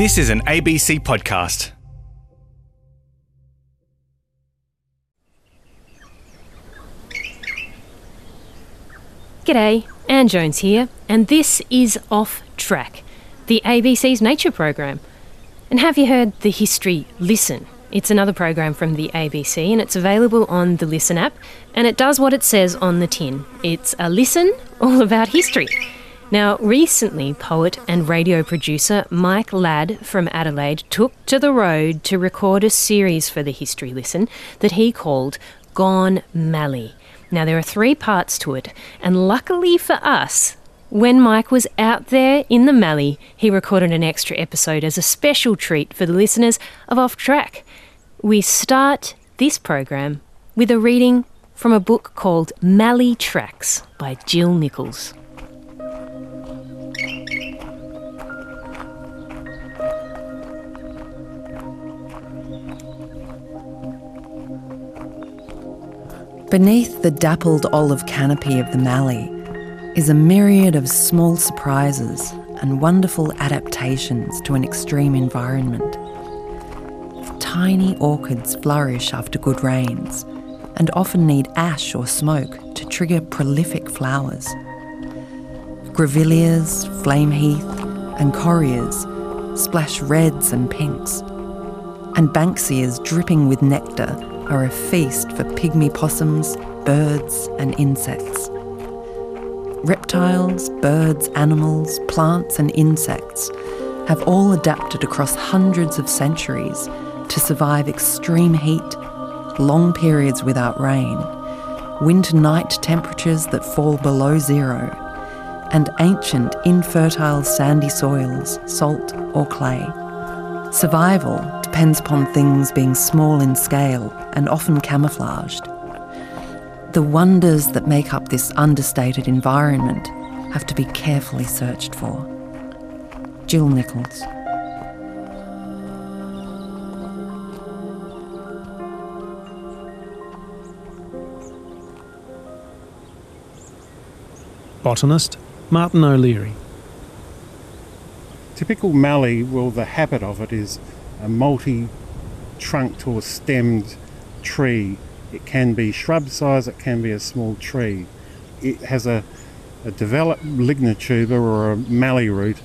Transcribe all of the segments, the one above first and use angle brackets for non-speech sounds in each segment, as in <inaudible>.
This is an ABC podcast. G'day, Ann Jones here, and this is Off Track, the ABC's nature program. And have you heard the History Listen? It's another program from the ABC and it's available on the Listen app and it does what it says on the tin. It's a listen all about history. Now, recently, poet and radio producer Mike Ladd from Adelaide took to the road to record a series for the History Listen that he called Gone Mallee. Now, there are three parts to it, and luckily for us, when Mike was out there in the Mallee, he recorded an extra episode as a special treat for the listeners of Off Track. We start this program with a reading from a book called Mallee Tracks by Jill Nichols. Beneath the dappled olive canopy of the Mallee is a myriad of small surprises and wonderful adaptations to an extreme environment. Tiny orchids flourish after good rains and often need ash or smoke to trigger prolific flowers. Grevilleas, flame heath, and correas splash reds and pinks, and banksias dripping with nectar are a feast for pygmy possums, birds, and insects. Reptiles, birds, animals, plants, and insects have all adapted across hundreds of centuries to survive extreme heat, long periods without rain, winter night temperatures that fall below zero, and ancient infertile sandy soils, salt or clay. Survival depends upon things being small in scale and often camouflaged. The wonders that make up this understated environment have to be carefully searched for. Jill Nichols. Botanist Martin O'Leary. Typical mallee, well, the habit of it is a multi trunked or stemmed tree. It can be shrub size, it can be a small tree. It has a, a developed lignotuber or a mallee root.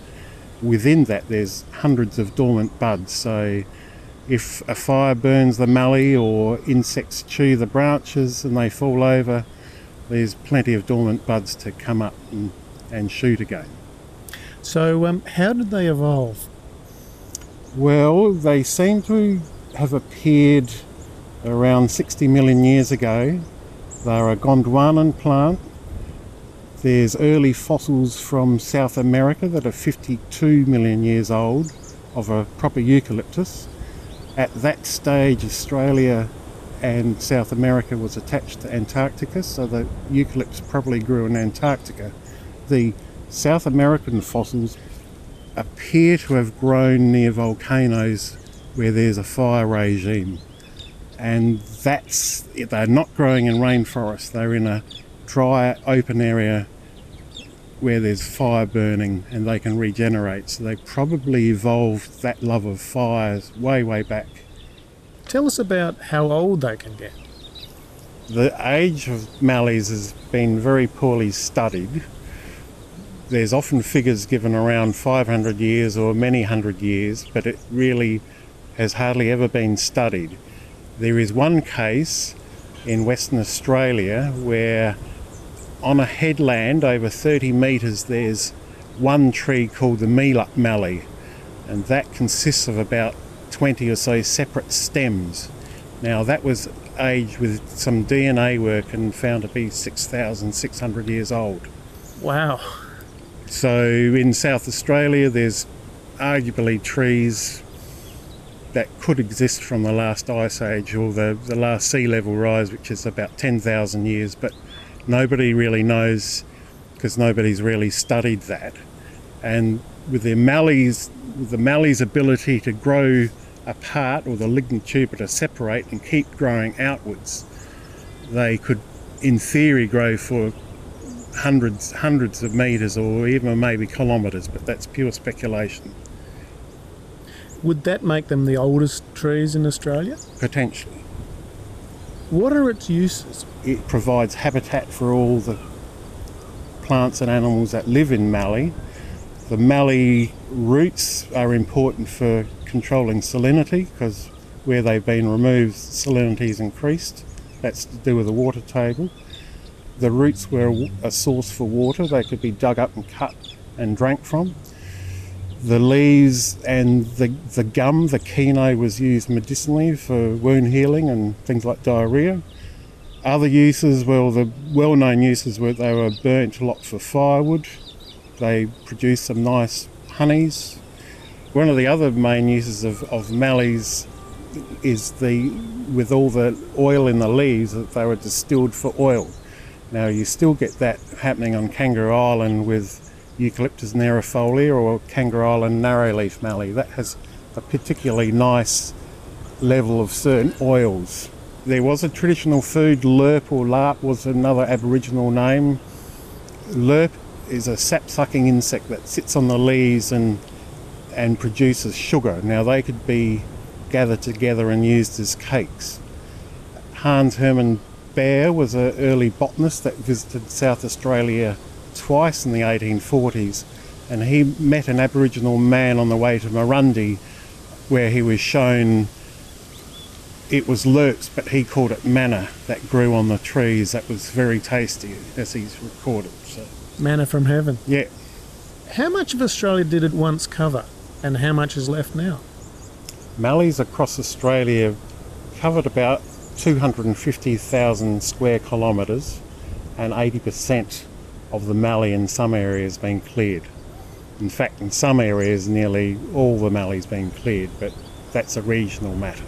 Within that, there's hundreds of dormant buds. So, if a fire burns the mallee or insects chew the branches and they fall over, there's plenty of dormant buds to come up and, and shoot again. So, um, how did they evolve? Well, they seem to have appeared around 60 million years ago. They're a Gondwanan plant. There's early fossils from South America that are 52 million years old of a proper eucalyptus. At that stage, Australia and South America was attached to Antarctica, so the eucalyptus probably grew in Antarctica. The South American fossils appear to have grown near volcanoes where there's a fire regime. And that's, they're not growing in rainforests, they're in a dry, open area where there's fire burning and they can regenerate. So they probably evolved that love of fires way, way back. Tell us about how old they can get. The age of mallees has been very poorly studied. There's often figures given around 500 years or many hundred years, but it really has hardly ever been studied. There is one case in Western Australia where on a headland over 30 metres there's one tree called the Meelup Mallee and that consists of about 20 or so separate stems. Now that was aged with some DNA work and found to be 6,600 years old. Wow. So in South Australia there's arguably trees that could exist from the last ice age or the, the last sea level rise, which is about 10,000 years, but nobody really knows because nobody's really studied that. And with the mallees, with the mallee's ability to grow apart or the lignotuber to separate and keep growing outwards, they could, in theory, grow for hundreds, hundreds of meters or even maybe kilometers, but that's pure speculation. Would that make them the oldest trees in Australia? potentially. What are its uses? It provides habitat for all the plants and animals that live in mallee. The mallee roots are important for controlling salinity because where they've been removed, salinity is increased. That's to do with the water table. The roots were a- source for water. They could be dug up and cut and drank from. The leaves and the, the gum, the kino, was used medicinally for wound healing and things like diarrhea. Other uses, well, the well known uses were they were burnt a lot for firewood. They produced some nice honeys. One of the other main uses of, of mallees is the with all the oil in the leaves that they were distilled for oil. Now you still get that happening on Kangaroo Island with Eucalyptus cneorifolia or Kangaroo Island narrowleaf mallee. That has a particularly nice level of certain oils. There was a traditional food, lerp or larp was another Aboriginal name. Lerp is a sap-sucking insect that sits on the leaves and and produces sugar. Now they could be gathered together and used as cakes. Hans Hermann Behr was an early botanist that visited South Australia twice in the 1840s, and he met an Aboriginal man on the way to Moorundie, where he was shown it was lerps, but he called it manna that grew on the trees. That was very tasty, as he's recorded. So, Manna from heaven. yeah, How much of Australia did it once cover, and how much is left now? mallees across Australia covered about 250,000 square kilometres, and 80% of the mallee in some areas being cleared. In fact, in some areas, nearly all the mallee's been cleared, but that's a regional matter.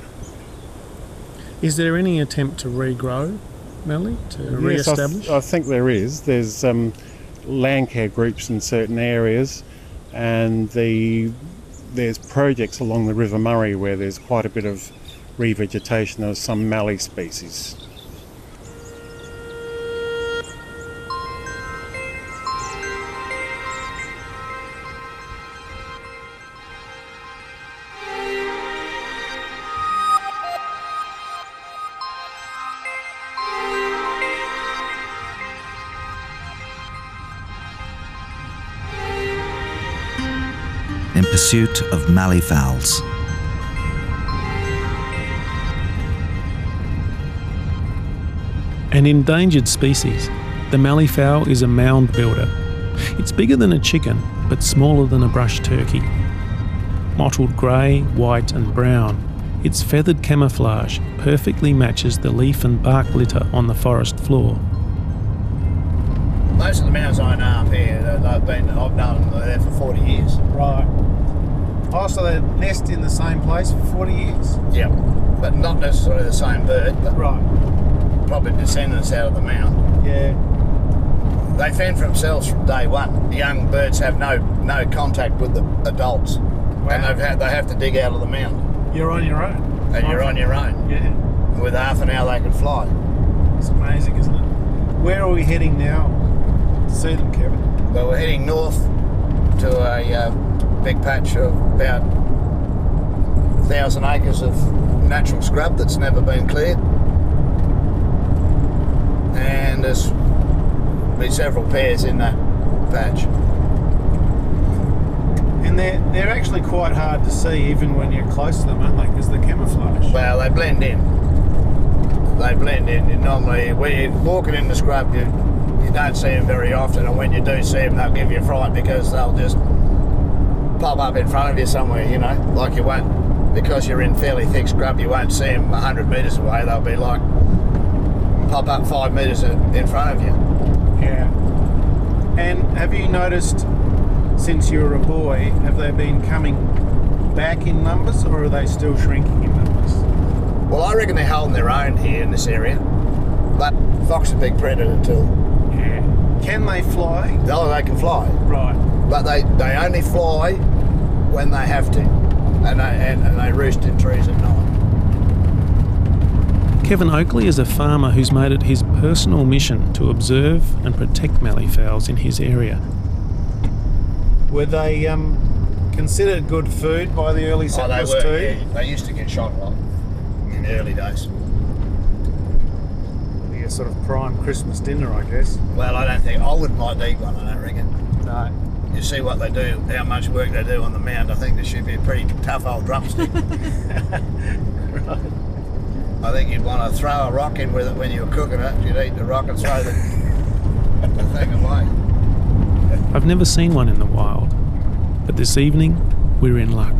Is there any attempt to regrow mallee, to Yes, I, re-establish? th- I think there is. There's um, land care groups in certain areas, and the there's projects along the River Murray where there's quite a bit of revegetation of some mallee species. in pursuit of mallee fowls. An endangered species, the mallee fowl is a mound builder. It's bigger than a chicken, but smaller than a brush turkey. Mottled grey, white, and brown, its feathered camouflage perfectly matches the leaf and bark litter on the forest floor. Most of the mounds I know up here, I've been, I've known them there for 40 years. Right. Oh, so they nest in the same place for 40 years? Yeah, but not necessarily the same bird, but Right. Probably descendants out of the mound. Yeah. They fend for themselves from day one. The young birds have no no contact with the adults, and they've had, they have to dig out of the mound, You're on your own. and you're on your own. Yeah. With half an hour, they can fly. It's amazing, isn't it? Where are we heading now? to See them, Kevin. Well, we're heading north to a uh, big patch of about a thousand acres of natural scrub that's never been cleared. And there's be several pairs in that patch. And they're, they're actually quite hard to see even when you're close to them, aren't they? Because the camouflage. Well, they blend in. They blend in. You normally, when you're walking in the scrub, you, you don't see them very often, and when you do see them, they'll give you a fright because they'll just pop up in front of you somewhere, you know, like you won't, because you're in fairly thick scrub, you won't see them 100 metres away, they'll be like, pop up five metres in front of you. Yeah. And have you noticed since you were a boy, have they been coming back in numbers or are they still shrinking in numbers? Well, I reckon they're holding their own here in this area, but fox a big predator too. Yeah. Can they fly? No, they can fly. Right. but they, they only fly when they have to, and they, and, and they roost in trees at night. Kevin Oakley is a farmer who's made it his personal mission to observe and protect mallee fowls in his area. Were they um, considered good food by the early Oh, they settlers were, too. yeah. They used to get shot a lot in the early days. Be a sort of prime Christmas dinner, I guess. Well, I don't think I wouldn't like to eat one. I don't reckon. No. You see what they do, how much work they do on the mound. I think there should be a pretty tough old drumstick. <laughs> I think you'd want to throw a rock in with it when you were cooking it. You'd eat the rock and throw the, the thing away. I've never seen one in the wild, but this evening we're in luck.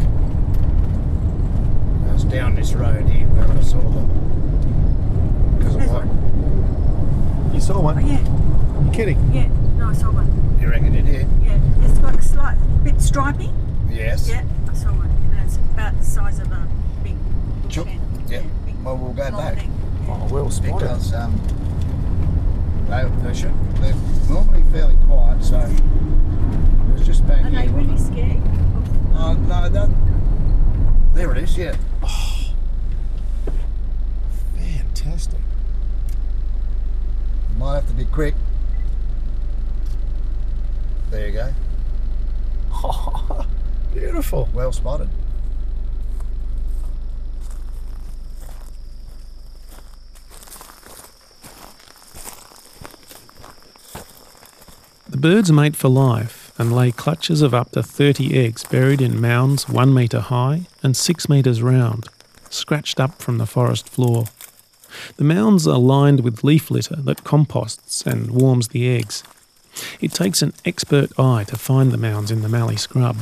I was down this road here where I saw them. Because of what? You saw one? Oh, yeah, You kidding? yeah. No, I saw one. You reckon you did? Yeah, it's got a slight bit stripy. Yes. Yeah, I saw one. And it's about the size of a big Chook. bush hen. Yeah. Big Well, we'll go long back. neck. Oh, well spotted. Because um, they, they should, they're normally fairly quiet, so it was just back Are here. they really scared? Oh, no, that. There it is, yeah. Oh, Fantastic. Might have to be quick. There you go. <laughs> Beautiful. Well spotted. Birds mate for life and lay clutches of up to 30 eggs buried in mounds one metre high and six metres round, scratched up from the forest floor. The mounds are lined with leaf litter that composts and warms the eggs. It takes an expert eye to find the mounds in the mallee scrub.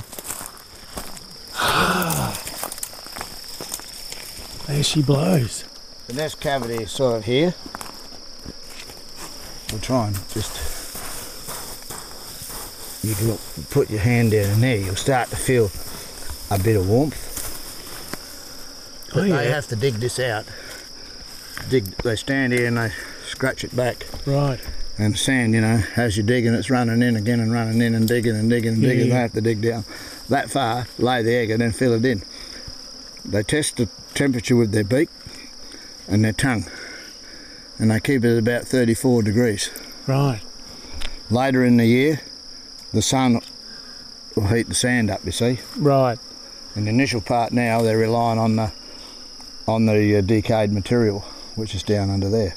<sighs> there she blows. The nest cavity is sort of here. We'll try and just. You can put your hand down in there, you'll start to feel a bit of warmth. But Oh, they have to dig this out. Dig. They stand here and they scratch it back. Right. And sand, you know, as you're digging, it's running in again and running in and digging and digging and Yeah, digging. yeah. They have to dig down that far, lay the egg, and then fill it in. They test the temperature with their beak and their tongue, and they keep it at about 34 degrees. Right. Later in the year, the sun will heat the sand up. You see. Right. In the initial part now, they're relying on the on the uh, decayed material, which is down under there.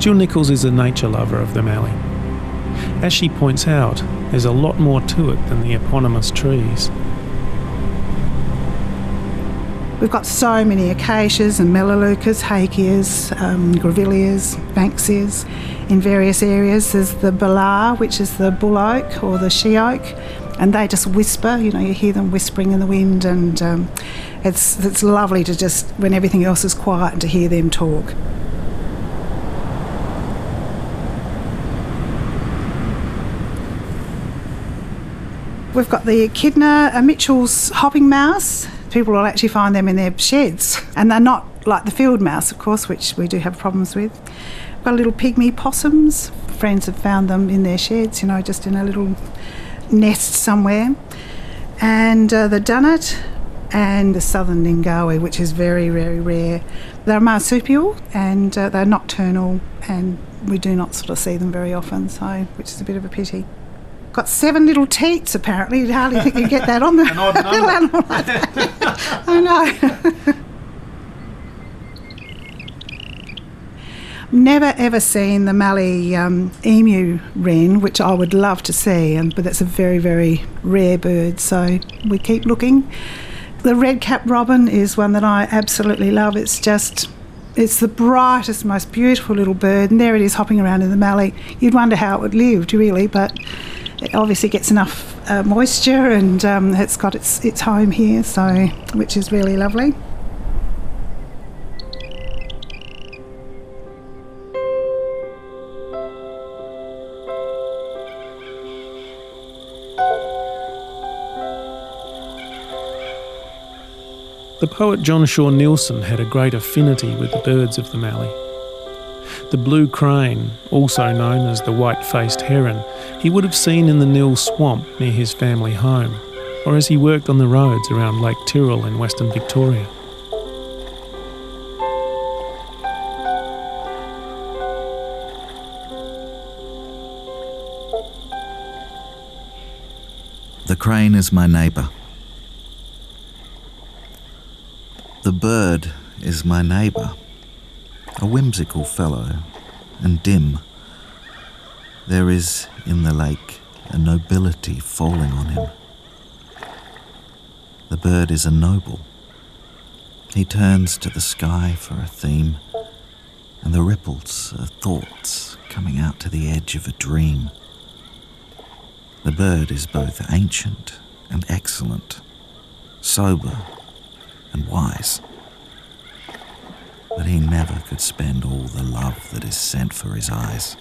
Jill Nichols is a nature lover of the Mallee. As she points out, there's a lot more to it than the eponymous trees. We've got so many acacias and melaleucas, hakeas, um, grevilleas, banksias in various areas. There's the balar, which is the bull oak or the she oak, and they just whisper. You know, you hear them whispering in the wind, and um, it's it's lovely to just when everything else is quiet and to hear them talk. We've got the echidna, a Mitchell's hopping mouse. People will actually find them in their sheds, and they're not like the field mouse, of course, which we do have problems with. We've got little pygmy possums. Friends have found them in their sheds, you know, just in a little nest somewhere. And uh, the dunnart and the southern ningaui, which is very, very rare. They're marsupial and uh, they're nocturnal, and we do not sort of see them very often, so which is a bit of a pity. Got seven little teats apparently. You'd hardly think you'd get that on the <laughs> <laughs> little animal like that. I know. <laughs> Never ever seen the Mallee um, emu wren, which I would love to see, and but that's a very very rare bird. So we keep looking. The red cap robin is one that I absolutely love. It's just it's the brightest, most beautiful little bird, and there it is hopping around in the Mallee. You'd wonder how it would live, really, but it obviously gets enough uh, moisture and um, it's got its its home here, so which is really lovely. The poet John Shaw Neilson had a great affinity with the birds of the Mallee. The blue crane, also known as the white faced heron, he would have seen in the Nhill swamp near his family home, or as he worked on the roads around Lake Tyrrell in Western Victoria. The crane is my neighbour. The bird is my neighbour, a whimsical fellow and dim. There is in the lake a nobility falling on him. The bird is a noble. He turns to the sky for a theme, and the ripples are thoughts coming out to the edge of a dream. The bird is both ancient and excellent, sober and wise. But he never could spend all the love that is sent for his eyes.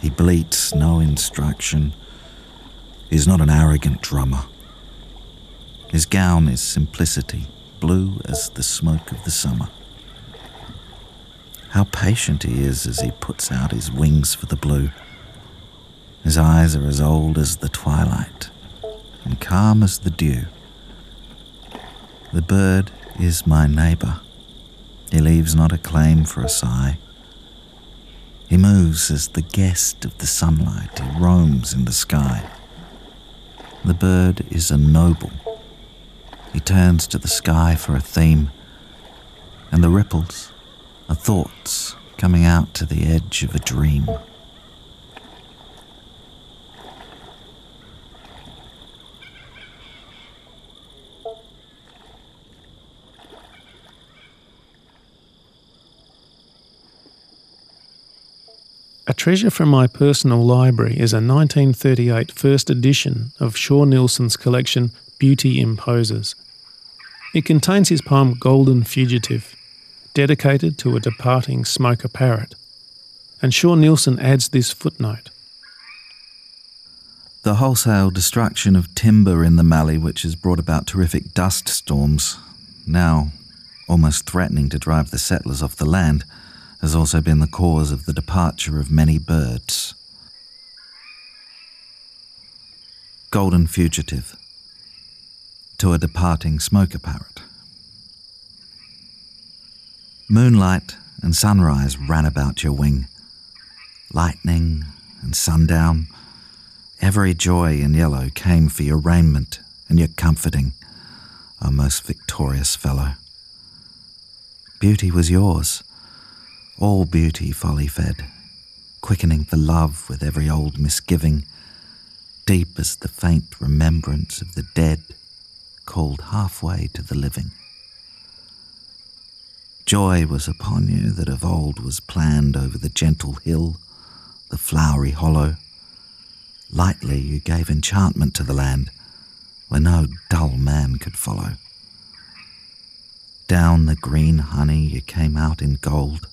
He bleats no instruction. Is not an arrogant drummer. His gown is simplicity, blue as the smoke of the summer. How patient he is as he puts out his wings for the blue. His eyes are as old as the twilight and calm as the dew. The bird is my neighbour. He leaves not a claim for a sigh. He moves as the guest of the sunlight. He roams in the sky. The bird is a noble. He turns to the sky for a theme, and the ripples are thoughts coming out to the edge of a dream. Treasure from my personal library is a 1938 first edition of Shaw Neilson's collection Beauty Imposes. It contains his poem Golden Fugitive, dedicated to a departing smoker parrot. And Shaw Neilson adds this footnote. The wholesale destruction of timber in the Mallee, which has brought about terrific dust storms, now almost threatening to drive the settlers off the land, has also been the cause of the departure of many birds. Golden Fugitive to a departing smoker parrot. Moonlight and sunrise ran about your wing, lightning and sundown. Every joy in yellow came for your raiment and your comforting, O most victorious fellow. Beauty was yours all beauty folly fed, quickening the love with every old misgiving, deep as the faint remembrance of the dead called halfway to the living. Joy was upon you that of old was planned over the gentle hill, the flowery hollow. Lightly you gave enchantment to the land, where no dull man could follow. Down the green honey you came out in gold,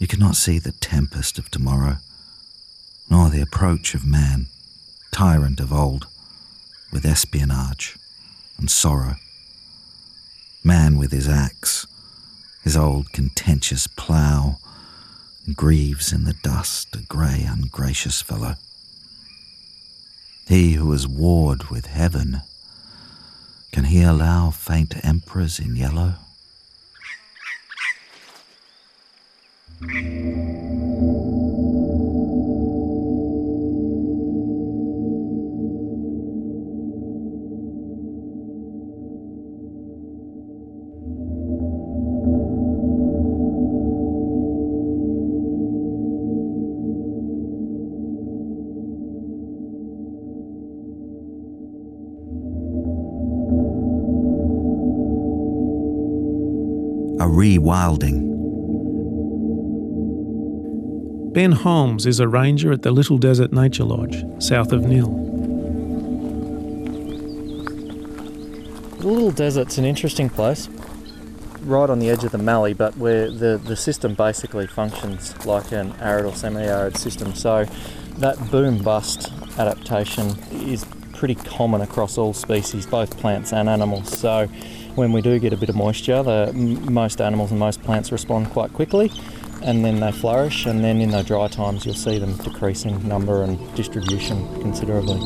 you cannot see the tempest of tomorrow, nor the approach of man, tyrant of old, with espionage and sorrow. Man with his axe, his old contentious plough, grieves in the dust, a grey, ungracious fellow. He who is warred with heaven, can he allow faint emperors in yellow? Rewilding. Ben Holmes is a ranger at the Little Desert Nature Lodge, south of Nhill. The Little Desert's an interesting place, right on the edge of the Mallee, but where the, the system basically functions like an arid or semi arid system. So that boom bust adaptation is pretty common across all species, both plants and animals. So when we do get a bit of moisture, the, most animals and most plants respond quite quickly. And then they flourish, and then in the dry times you'll see them decrease in number and distribution considerably.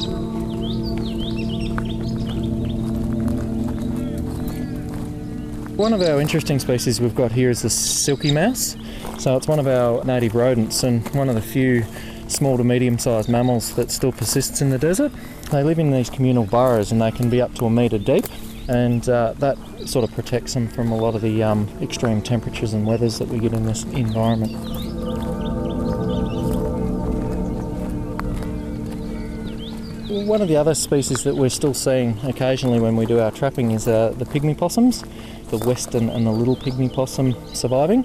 One of our interesting species we've got here is the silky mouse. So it's one of our native rodents and one of the few small to medium sized mammals that still persists in the desert. They live in these communal burrows and they can be up to a metre deep, and uh, that sort of protects them from a lot of the um, extreme temperatures and weathers that we get in this environment. One of the other species that we're still seeing occasionally when we do our trapping is uh, the pygmy possums, the western and the little pygmy possum surviving.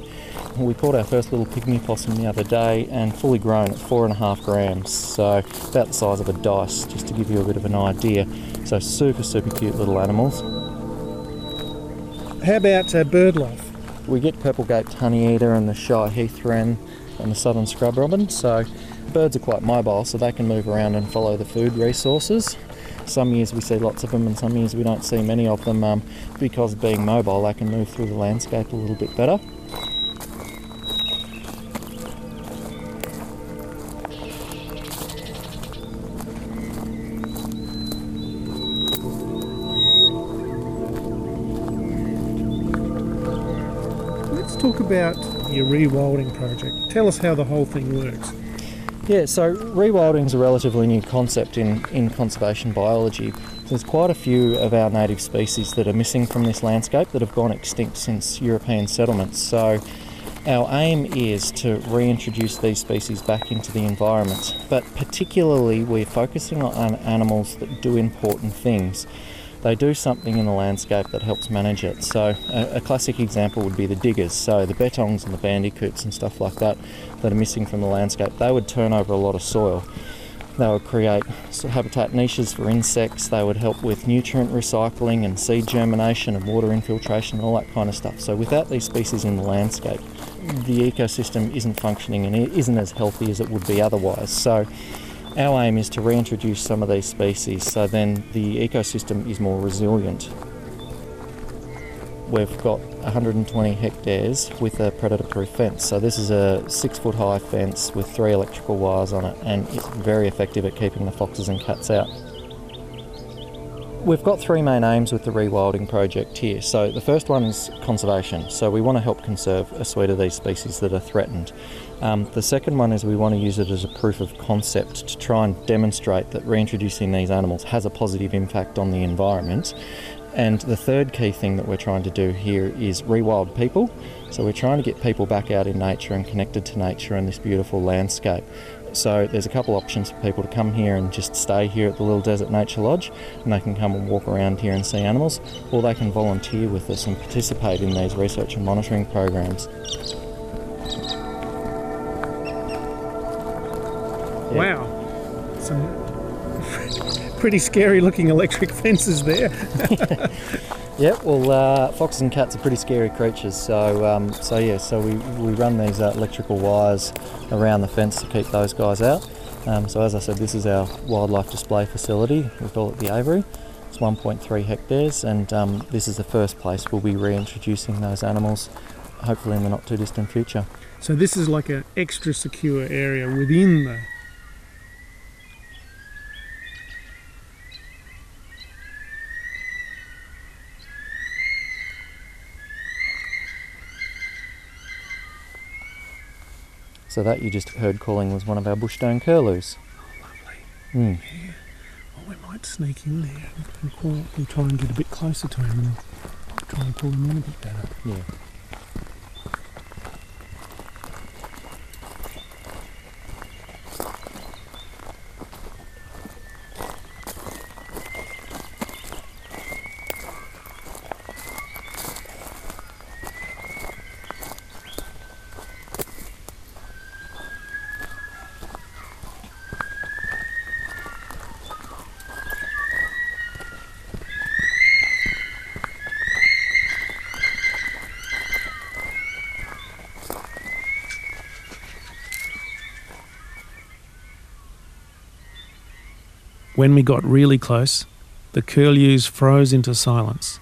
We caught our first little pygmy possum the other day and fully grown at four and a half grams, so about the size of a dice, just to give you a bit of an idea. So super, super cute little animals. How about uh, bird life? We get purple-gaped honeyeater and the shy heath wren and the southern scrub robin, so birds are quite mobile, so they can move around and follow the food resources. Some years we see lots of them, and some years we don't see many of them um, because being mobile, they can move through the landscape a little bit better. About your rewilding project. Tell us how the whole thing works. Yeah, so rewilding is a relatively new concept in, in conservation biology. There's quite a few of our native species that are missing from this landscape that have gone extinct since European settlements. So our aim is to reintroduce these species back into the environment, but particularly we're focusing on animals that do important things. They do something in the landscape that helps manage it. So, a, a classic example would be the diggers. So, the bettongs and the bandicoots and stuff like that that are missing from the landscape, they would turn over a lot of soil. They would create habitat niches for insects. They would help with nutrient recycling and seed germination and water infiltration and all that kind of stuff. So, without these species in the landscape, the ecosystem isn't functioning and it isn't as healthy as it would be otherwise. So, our aim is to reintroduce some of these species so then the ecosystem is more resilient. We've got 120 hectares with a predator proof fence. So, this is a six foot high fence with three electrical wires on it, and it's very effective at keeping the foxes and cats out. We've got three main aims with the rewilding project here. So, the first one is conservation. So, we want to help conserve a suite of these species that are threatened. Um, the second one is we want to use it as a proof of concept to try and demonstrate that reintroducing these animals has a positive impact on the environment. And the third key thing that we're trying to do here is rewild people. So we're trying to get people back out in nature and connected to nature and this beautiful landscape. So there's a couple options for people to come here and just stay here at the Little Desert Nature Lodge and they can come and walk around here and see animals or they can volunteer with us and participate in these research and monitoring programs. Wow. Some <laughs> pretty scary looking electric fences there. <laughs> Yep, well, uh, foxes and cats are pretty scary creatures. So, um, so yeah, so we, we run these uh, electrical wires around the fence to keep those guys out. Um, so, as I said, this is our wildlife display facility. We call it the aviary. It's 1.3 hectares, and um, this is the first place we'll be reintroducing those animals, hopefully in the not too distant future. so this is like an extra secure area within the So that you just heard calling was one of our bushstone curlews. Oh, Mm. Well, we might sneak in there and try and get a bit closer to him and try and pull him in a bit better. Yeah. When we got really close, the curlews froze into silence,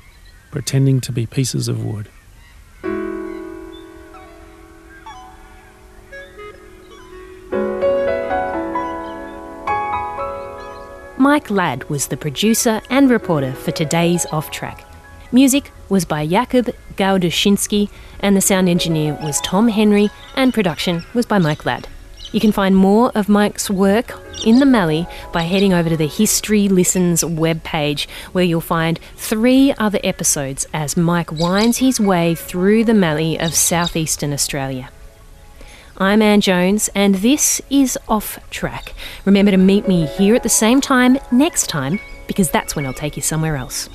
pretending to be pieces of wood. Mike Ladd was the producer and reporter for today's Off Track. Music was by Jakub Gaudushinsky, and the sound engineer was Tom Henry, and production was by Mike Ladd. You can find more of Mike's work in the Mallee by heading over to the History Listens webpage, where you'll find three other episodes as Mike winds his way through the Mallee of southeastern Australia. I'm Ann Jones, and this is Off Track. Remember to meet me here at the same time next time, because that's when I'll take you somewhere else.